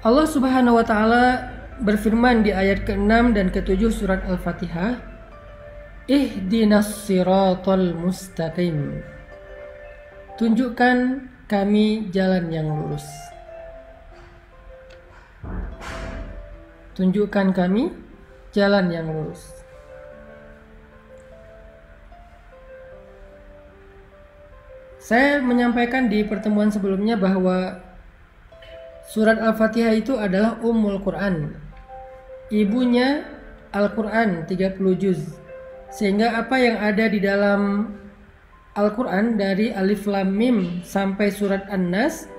Allah Subhanahu wa taala berfirman di ayat ke-6 dan ke-7 surat Al-Fatihah, "Ihdinas siratal mustaqim." Tunjukkan kami jalan yang lurus. Tunjukkan kami jalan yang lurus. Saya menyampaikan di pertemuan sebelumnya bahwa surat Al-Fatihah itu adalah Ummul Quran. Ibunya Al-Quran 30 juz. Sehingga apa yang ada di dalam Al-Quran dari Alif Lam Mim sampai surat An-Nas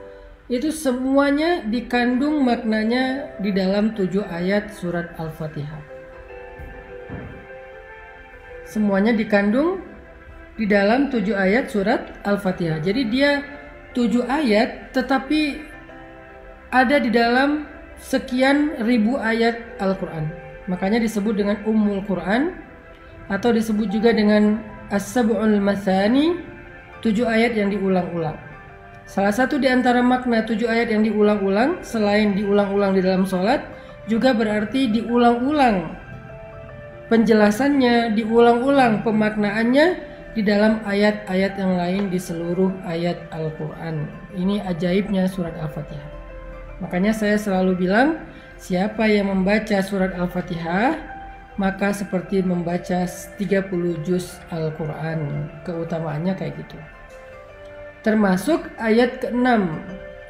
itu semuanya dikandung maknanya di dalam tujuh ayat surat Al-Fatihah. Semuanya dikandung di dalam tujuh ayat surat Al-Fatihah. Jadi dia tujuh ayat tetapi ada di dalam sekian ribu ayat Al-Quran. Makanya disebut dengan Ummul Quran atau disebut juga dengan As-Sab'ul Mathani, tujuh ayat yang diulang-ulang. Salah satu di antara makna tujuh ayat yang diulang-ulang selain diulang-ulang di dalam sholat juga berarti diulang-ulang penjelasannya, diulang-ulang pemaknaannya di dalam ayat-ayat yang lain di seluruh ayat Al-Quran. Ini ajaibnya surat Al-Fatihah. Makanya saya selalu bilang, siapa yang membaca surat Al-Fatihah, maka seperti membaca 30 juz Al-Quran. Keutamaannya kayak gitu. Termasuk ayat ke-6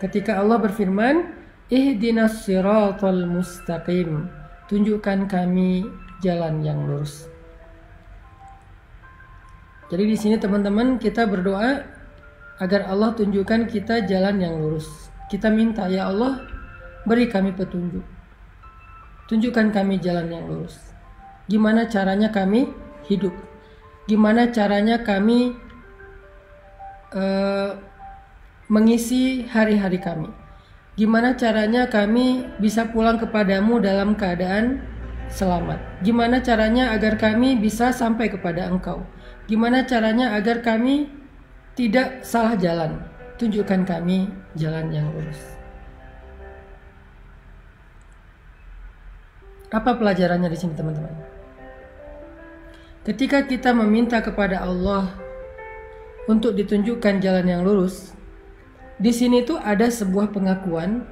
ketika Allah berfirman, Ihdinas siratal mustaqim. Tunjukkan kami jalan yang lurus. Jadi di sini teman-teman kita berdoa agar Allah tunjukkan kita jalan yang lurus. Kita minta ya Allah beri kami petunjuk. Tunjukkan kami jalan yang lurus. Gimana caranya kami hidup? Gimana caranya kami uh, mengisi hari-hari kami? Gimana caranya kami bisa pulang kepadamu dalam keadaan selamat? Gimana caranya agar kami bisa sampai kepada Engkau? Gimana caranya agar kami tidak salah jalan? Tunjukkan kami jalan yang lurus. Apa pelajarannya di sini, teman-teman? Ketika kita meminta kepada Allah untuk ditunjukkan jalan yang lurus, di sini tuh ada sebuah pengakuan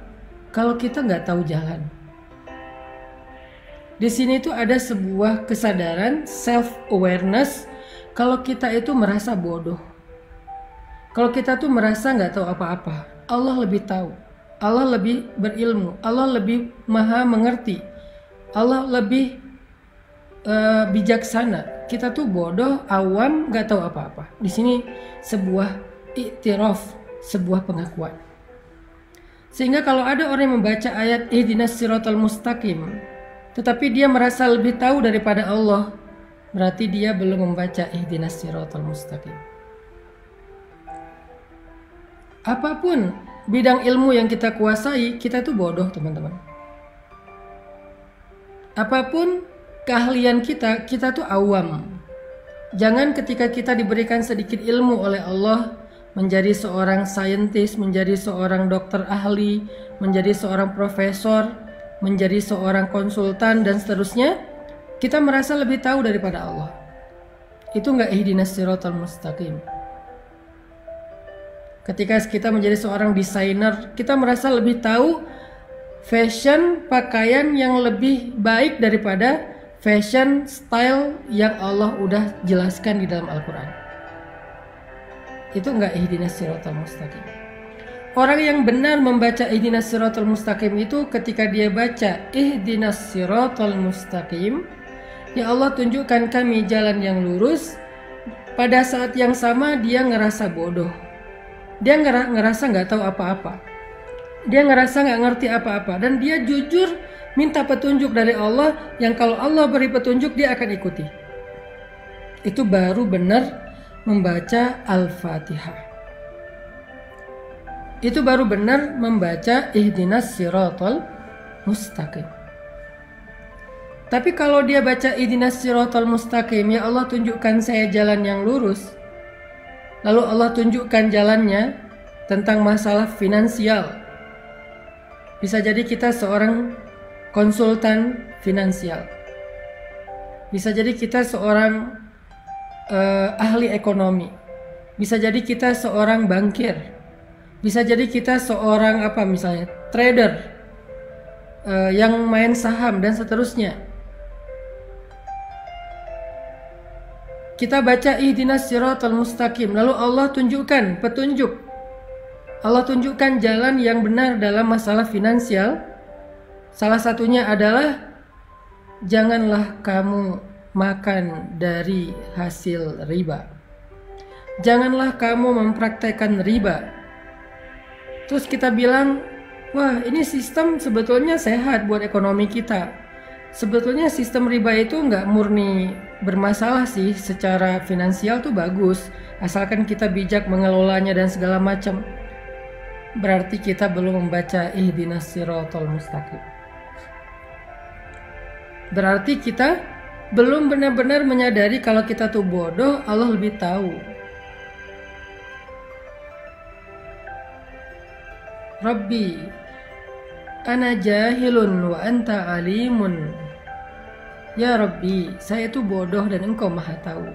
kalau kita nggak tahu jalan. Di sini tuh ada sebuah kesadaran self awareness kalau kita itu merasa bodoh, kalau kita tuh merasa nggak tahu apa-apa, Allah lebih tahu, Allah lebih berilmu, Allah lebih maha mengerti, Allah lebih uh, bijaksana. Kita tuh bodoh, awam, nggak tahu apa-apa. Di sini sebuah iktiraf, sebuah pengakuan. Sehingga kalau ada orang yang membaca ayat ihdinas siratal mustaqim, tetapi dia merasa lebih tahu daripada Allah, berarti dia belum membaca ihdinas siratal mustaqim. Apa pun bidang ilmu yang kita kuasai, kita itu bodoh, teman-teman. Apa pun keahlian kita, kita tuh awam. Jangan ketika kita diberikan sedikit ilmu oleh Allah, menjadi seorang saintis, menjadi seorang dokter ahli, menjadi seorang profesor, menjadi seorang konsultan dan seterusnya, kita merasa lebih tahu daripada Allah. Itu nggak ihdinas siratal mustaqim. Ketika kita menjadi seorang desainer, kita merasa lebih tahu fashion pakaian yang lebih baik daripada fashion style yang Allah udah jelaskan di dalam Al-Quran. Itu nggak ihdinas siratal mustaqim. Orang yang benar membaca ihdinas siratal mustaqim itu ketika dia baca ihdinas siratal mustaqim, Ya Allah tunjukkan kami jalan yang lurus. Pada saat yang sama dia ngerasa bodoh. Dia ngerasa nggak tahu apa-apa. Dia ngerasa nggak ngerti apa-apa dan dia jujur minta petunjuk dari Allah yang kalau Allah beri petunjuk dia akan ikuti. Itu baru benar membaca Al-Fatihah. Itu baru benar membaca ihdinas siratal mustaqim. Tapi kalau dia baca idinas siratal mustaqim, ya Allah tunjukkan saya jalan yang lurus. Lalu Allah tunjukkan jalannya tentang masalah finansial. Bisa jadi kita seorang konsultan finansial. Bisa jadi kita seorang uh, ahli ekonomi. Bisa jadi kita seorang bankir. Bisa jadi kita seorang apa misalnya trader uh, yang main saham dan seterusnya. Kita baca ihdinas siratal mustaqim lalu Allah tunjukkan petunjuk. Allah tunjukkan jalan yang benar dalam masalah finansial. Salah satunya adalah janganlah kamu makan dari hasil riba. Janganlah kamu mempraktekkan riba. Terus kita bilang, wah ini sistem sebetulnya sehat buat ekonomi kita. Sebetulnya sistem riba itu nggak murni bermasalah sih. Secara finansial tuh bagus asalkan kita bijak mengelolanya dan segala macam. Berarti kita belum membaca ihdinas siratal mustaqim. Berarti kita belum benar-benar menyadari kalau kita tuh bodoh Allah lebih tahu. Rabbi ana jahilun wa anta alimun Ya Rabbi, saya itu bodoh dan engkau maha tahu.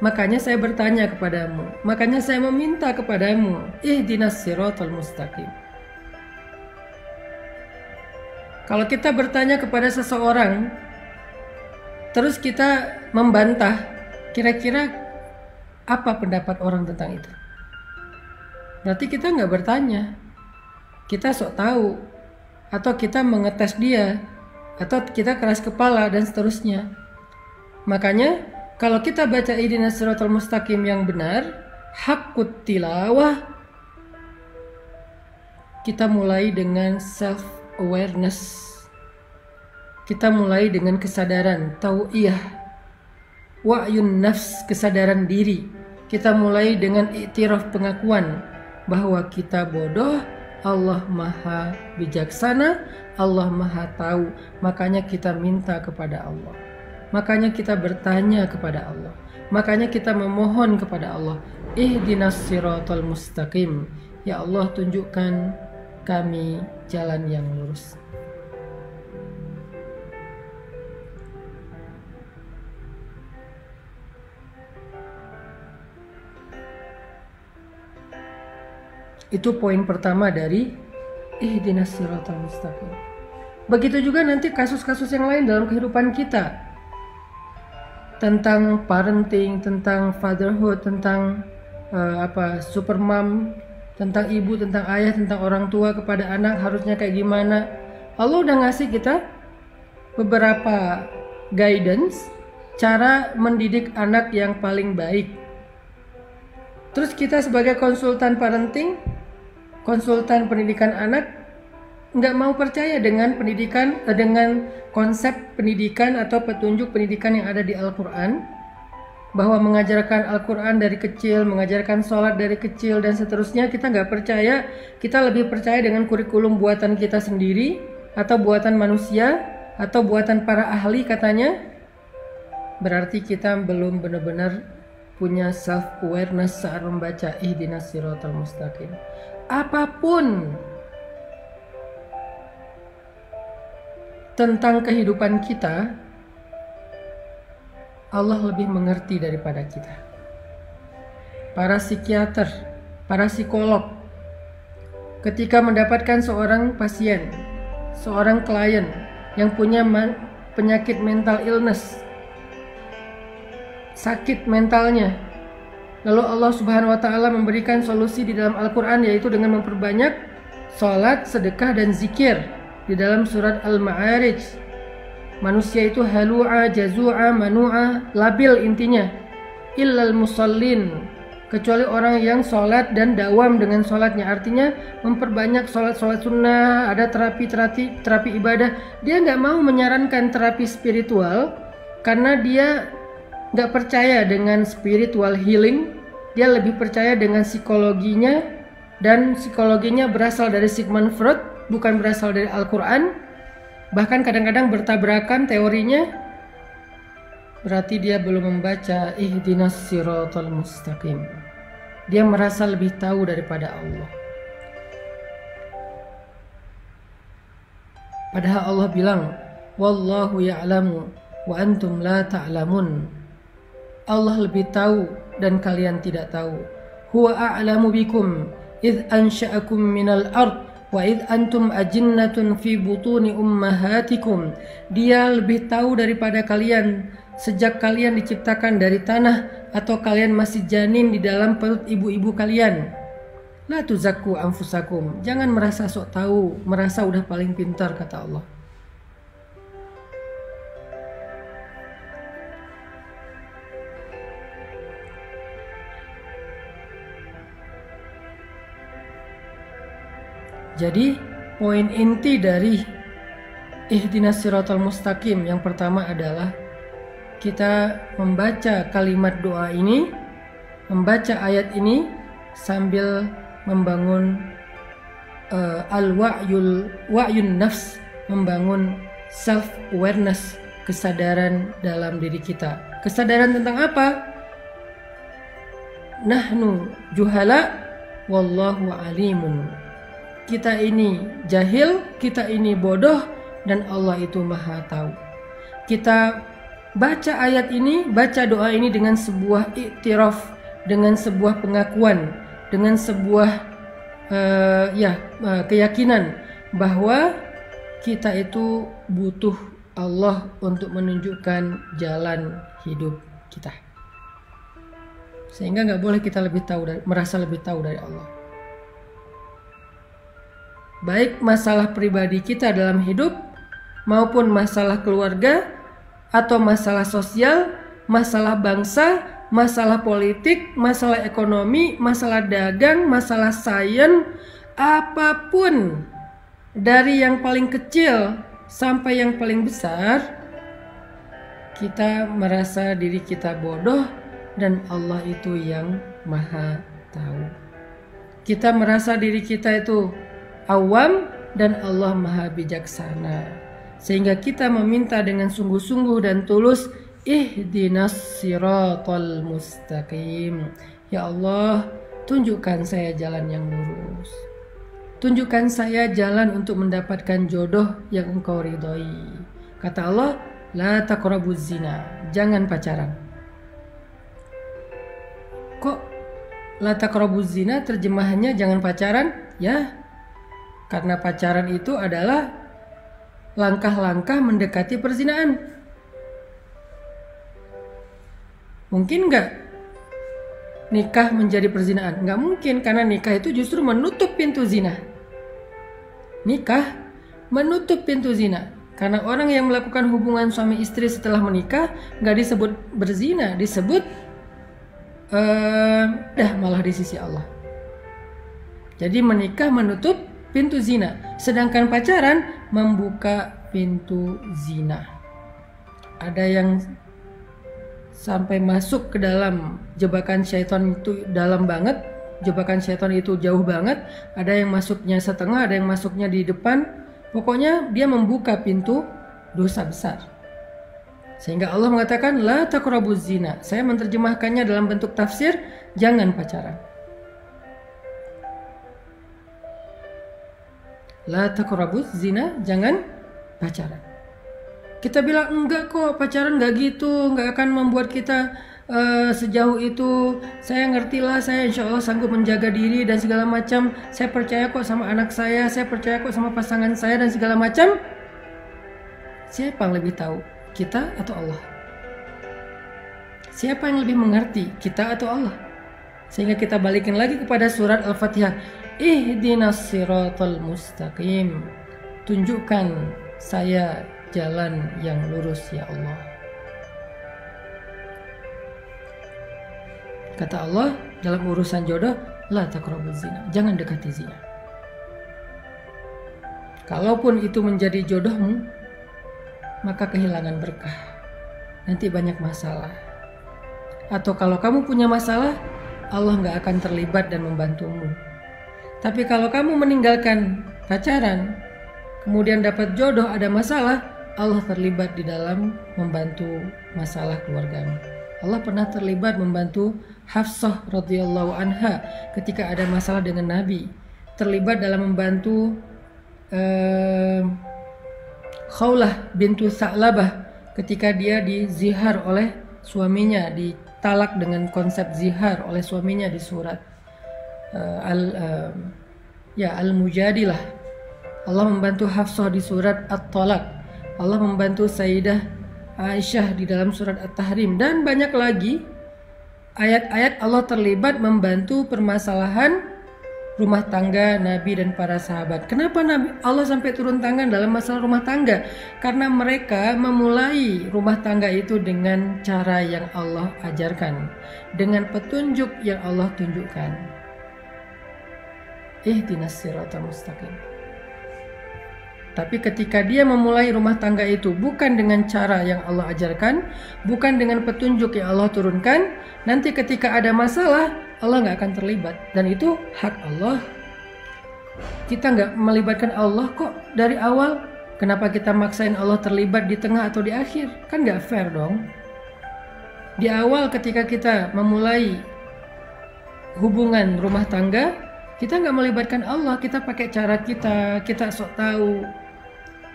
Makanya saya bertanya kepadamu, makanya saya meminta kepadamu, ihdinas siratal mustaqim. Kalau kita bertanya kepada seseorang, terus kita membantah, kira-kira apa pendapat orang tentang itu? Berarti kita nggak bertanya, kita sok tahu, atau kita mengetes dia, atau kita keras kepala dan seterusnya. Makanya kalau kita baca idinas siratal mustaqim yang benar, hakut tilawah kita mulai dengan self awareness. Kita mulai dengan kesadaran tauiyah wa'yun nafs kesadaran diri. Kita mulai dengan iktiraf pengakuan bahwa kita bodoh, Allah Maha bijaksana, Allah Maha Tahu. Makanya kita minta kepada Allah. Makanya kita bertanya kepada Allah. Makanya kita memohon kepada Allah. Ihdinas siratal mustaqim. Ya Allah tunjukkan kami jalan yang lurus. Itu poin pertama dari ihdinas siratal mustaqim. Begitu juga nanti kasus-kasus yang lain dalam kehidupan kita. Tentang parenting, tentang fatherhood, tentang uh, apa super mom, tentang ibu, tentang ayah, tentang orang tua kepada anak harusnya kayak gimana. Allah udah ngasih kita beberapa guidance cara mendidik anak yang paling baik. Terus kita sebagai konsultan parenting konsultan pendidikan anak nggak mau percaya dengan pendidikan eh, dengan konsep pendidikan atau petunjuk pendidikan yang ada di Al-Quran. Bahwa mengajarkan Al-Quran dari kecil, mengajarkan sholat dari kecil dan seterusnya kita nggak percaya, kita lebih percaya dengan kurikulum buatan kita sendiri atau buatan manusia atau buatan para ahli katanya. Berarti kita belum benar-benar punya self awareness saat membaca ihdinas siratal mustaqim apa pun tentang kehidupan kita, Allah lebih mengerti daripada kita. Para psikiater, para psikolog, ketika mendapatkan seorang pasien, seorang klien yang punya penyakit mental illness, sakit mentalnya, Lalu Allah Subhanahu wa taala memberikan solusi di dalam Al-Qur'an yaitu dengan memperbanyak salat, sedekah dan zikir di dalam surat Al-Ma'arij. Manusia itu halu'a, jazu'a, manu'a, labil intinya. Illal musallin kecuali orang yang sholat dan dawam dengan sholatnya artinya memperbanyak sholat-sholat sunnah ada terapi terapi terapi ibadah dia nggak mau menyarankan terapi spiritual karena dia nggak percaya dengan spiritual healing dia lebih percaya dengan psikologinya dan psikologinya berasal dari Sigmund Freud bukan berasal dari Al-Quran. Bahkan kadang-kadang bertabrakan teorinya. Berarti dia belum membaca ihdinas siratal mustaqim. Dia merasa lebih tahu daripada Allah. Padahal Allah bilang, Wallahu ya'lamu wa antum la ta'lamun. Allah lebih tahu dan kalian tidak tahu. Huwa a'lamu bikum id ansha'akum minal ard wa id antum ajinnatun fi butuni ummahatikum. Dia lebih tahu daripada kalian sejak kalian diciptakan dari tanah atau kalian masih janin di dalam perut ibu-ibu kalian. La tuzakku anfusakum. Jangan merasa sok tahu, merasa udah paling pintar kata Allah. Jadi poin inti dari ihdinas siratal mustaqim yang pertama adalah kita membaca kalimat doa ini, membaca ayat ini sambil membangun uh, al-wa'yul wa'yun nafs, membangun self awareness, kesadaran dalam diri kita. Kesadaran tentang apa? Nahnu juhala wallahu alimun kita ini jahil, kita ini bodoh, dan Allah itu maha tahu. Kita baca ayat ini, baca doa ini dengan sebuah iktiraf, dengan sebuah pengakuan, dengan sebuah uh, ya uh, keyakinan bahwa kita itu butuh Allah untuk menunjukkan jalan hidup kita. Sehingga nggak boleh kita lebih tahu dari, merasa lebih tahu dari Allah baik masalah pribadi kita dalam hidup maupun masalah keluarga atau masalah sosial, masalah bangsa, masalah politik, masalah ekonomi, masalah dagang, masalah sains, apa pun dari yang paling kecil sampai yang paling besar, kita merasa diri kita bodoh dan Allah itu yang maha tahu. Kita merasa diri kita itu awam dan Allah maha bijaksana. Sehingga kita meminta dengan sungguh-sungguh dan tulus ihdinas siratal mustaqim. Ya Allah, tunjukkan saya jalan yang lurus. Tunjukkan saya jalan untuk mendapatkan jodoh yang engkau ridhoi. Kata Allah, la taqrabuz zina, jangan pacaran. Kok la taqrabuz zina terjemahannya jangan pacaran? Ya, karena pacaran itu adalah langkah-langkah mendekati perzinaan. Mungkin nggak nikah menjadi perzinaan? Nggak mungkin karena nikah itu justru menutup pintu zina. Nikah menutup pintu zina. Karena orang yang melakukan hubungan suami istri setelah menikah nggak disebut berzina, disebut uh, dah malah di sisi Allah. Jadi menikah menutup pintu zina, sedangkan pacaran membuka pintu zina. Ada yang sampai masuk ke dalam jebakan syaitan itu dalam banget, jebakan syaitan itu jauh banget. Ada yang masuknya setengah, ada yang masuknya di depan. Pokoknya dia membuka pintu dosa besar. Sehingga Allah mengatakan la taqrabuz zina. Saya menerjemahkannya dalam bentuk tafsir, jangan pacaran. La takrabuz zina, jangan pacaran. Kita bilang enggak kok pacaran enggak gitu, enggak akan membuat kita uh, sejauh itu. Saya ngerti lah, saya insya Allah sanggup menjaga diri dan segala macam. Saya percaya kok sama anak saya, saya percaya kok sama pasangan saya dan segala macam. Siapa yang lebih tahu, kita atau Allah? Siapa yang lebih mengerti, kita atau Allah? Sehingga kita balikin lagi kepada surat Al-Fatihah. Ihdinas siratal mustaqim. Tunjukkan saya jalan yang lurus ya Allah. Kata Allah dalam urusan jodoh, la zina. Jangan dekati zina. Kalaupun itu menjadi jodohmu, maka kehilangan berkah. Nanti banyak masalah. Atau kalau kamu punya masalah, Allah nggak akan terlibat dan membantumu. Tapi kalau kamu meninggalkan pacaran, kemudian dapat jodoh ada masalah, Allah terlibat di dalam membantu masalah keluargamu. Allah pernah terlibat membantu Hafsah radhiyallahu anha ketika ada masalah dengan Nabi. Terlibat dalam membantu eh, Khawlah bintu Sa'labah ketika dia dizihar oleh suaminya ditalak dengan konsep zihar oleh suaminya di surat uh, al uh, ya al mujadilah Allah membantu Hafsah di surat at-talaq Allah membantu Sayyidah Aisyah di dalam surat at-tahrim dan banyak lagi ayat-ayat Allah terlibat membantu permasalahan rumah tangga Nabi dan para sahabat. Kenapa Nabi Allah sampai turun tangan dalam masalah rumah tangga? Karena mereka memulai rumah tangga itu dengan cara yang Allah ajarkan, dengan petunjuk yang Allah tunjukkan. Ihdinas siratal mustaqim. Tapi ketika dia memulai rumah tangga itu bukan dengan cara yang Allah ajarkan, bukan dengan petunjuk yang Allah turunkan, nanti ketika ada masalah, Allah nggak akan terlibat. Dan itu hak Allah. Kita nggak melibatkan Allah kok dari awal. Kenapa kita maksain Allah terlibat di tengah atau di akhir? Kan nggak fair dong. Di awal ketika kita memulai hubungan rumah tangga, kita nggak melibatkan Allah, kita pakai cara kita, kita sok tahu,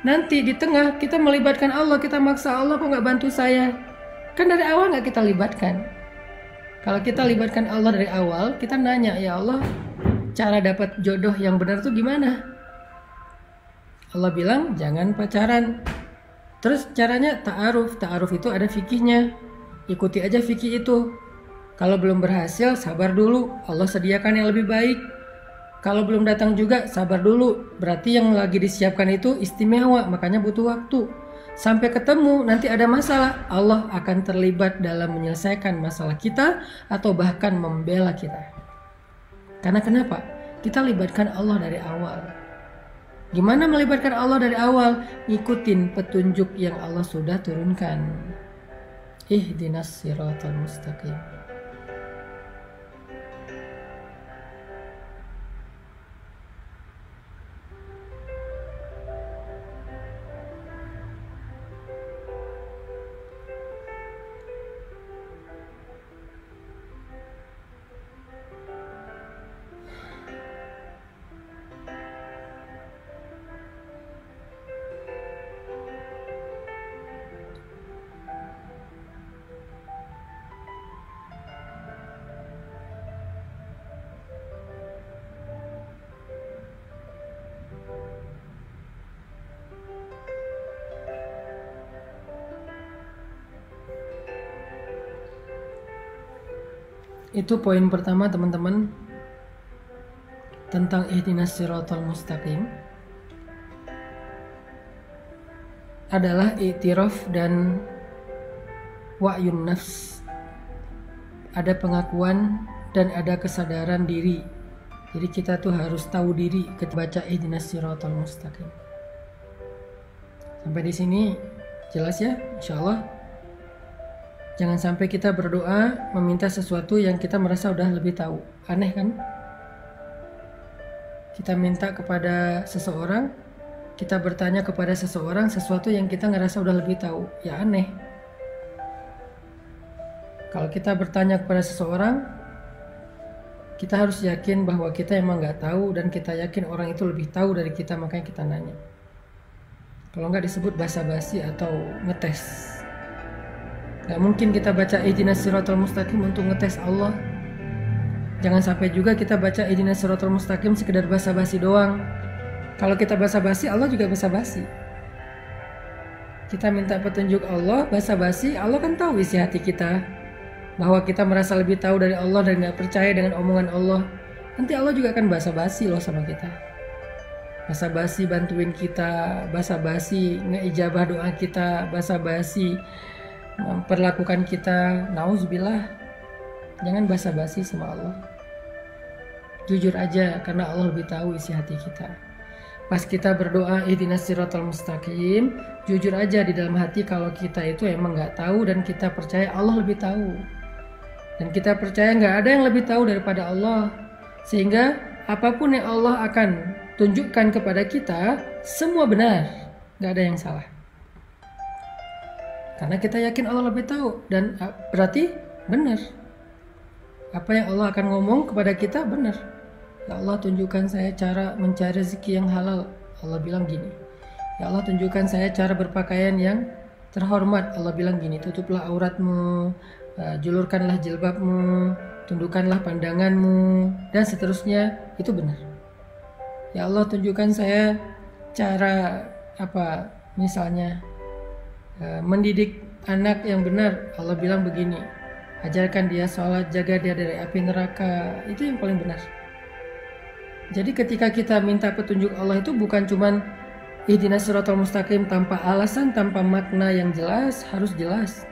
Nanti di tengah kita melibatkan Allah, kita maksa Allah kok nggak bantu saya. Kan dari awal nggak kita libatkan. Kalau kita libatkan Allah dari awal, kita nanya ya Allah, cara dapat jodoh yang benar tuh gimana? Allah bilang jangan pacaran. Terus caranya ta'aruf. Ta'aruf itu ada fikihnya. Ikuti aja fikih itu. Kalau belum berhasil, sabar dulu. Allah sediakan yang lebih baik. Kalau belum datang juga sabar dulu. Berarti yang lagi disiapkan itu istimewa, makanya butuh waktu. Sampai ketemu nanti ada masalah, Allah akan terlibat dalam menyelesaikan masalah kita atau bahkan membela kita. Karena kenapa? Kita libatkan Allah dari awal. Gimana melibatkan Allah dari awal? Ngikutin petunjuk yang Allah sudah turunkan. Ihdinas siratal mustaqim. Itu poin pertama teman-teman tentang ihdinas siratal mustaqim adalah itiraf dan wa'yun nafs. Ada pengakuan dan ada kesadaran diri. Jadi kita tuh harus tahu diri ketika baca ihdinas siratal mustaqim. Sampai di sini jelas ya, insyaallah. Jangan sampai kita berdoa meminta sesuatu yang kita merasa udah lebih tahu. Aneh kan? Kita minta kepada seseorang, kita bertanya kepada seseorang sesuatu yang kita ngerasa udah lebih tahu. Ya aneh. Kalau kita bertanya kepada seseorang, kita harus yakin bahwa kita emang nggak tahu dan kita yakin orang itu lebih tahu dari kita makanya kita nanya. Kalau nggak disebut basa-basi atau ngetes. Gak mungkin kita baca ihdinas siratal mustaqim untuk ngetes Allah. Jangan sampai juga kita baca ihdinas siratal mustaqim sekedar basa-basi doang. Kalau kita basa-basi, Allah juga basa-basi. Kita minta petunjuk Allah, basa-basi, Allah kan tahu isi hati kita. Bahwa kita merasa lebih tahu dari Allah dan gak percaya dengan omongan Allah. Nanti Allah juga akan basa-basi loh sama kita. Basa-basi bantuin kita, basa-basi ngeijabah doa kita, basa-basi memperlakukan kita nauzubillah jangan basa-basi sama Allah. Jujur aja karena Allah lebih tahu isi hati kita. Pas kita berdoa ihdinas siratal mustaqim jujur aja di dalam hati kalau kita itu emang nggak tahu dan kita percaya Allah lebih tahu. Dan kita percaya nggak ada yang lebih tahu daripada Allah. Sehingga apa pun yang Allah akan tunjukkan kepada kita semua benar. Nggak ada yang salah karena kita yakin Allah lebih tahu dan ah, berarti benar. Apa yang Allah akan ngomong kepada kita benar. Ya Allah tunjukkan saya cara mencari rezeki yang halal. Allah bilang gini. Ya Allah tunjukkan saya cara berpakaian yang terhormat. Allah bilang gini, tutuplah auratmu, uh, julurkanlah jilbabmu, tundukkanlah pandanganmu, dan seterusnya. Itu benar. Ya Allah tunjukkan saya cara apa misalnya mendidik anak yang benar. Allah bilang begini, ajarkan dia sholat, jaga dia dari api neraka. Itu yang paling benar. Jadi ketika kita minta petunjuk Allah itu bukan cuman Ihdinas suratul mustaqim tanpa alasan, tanpa makna yang jelas, harus jelas.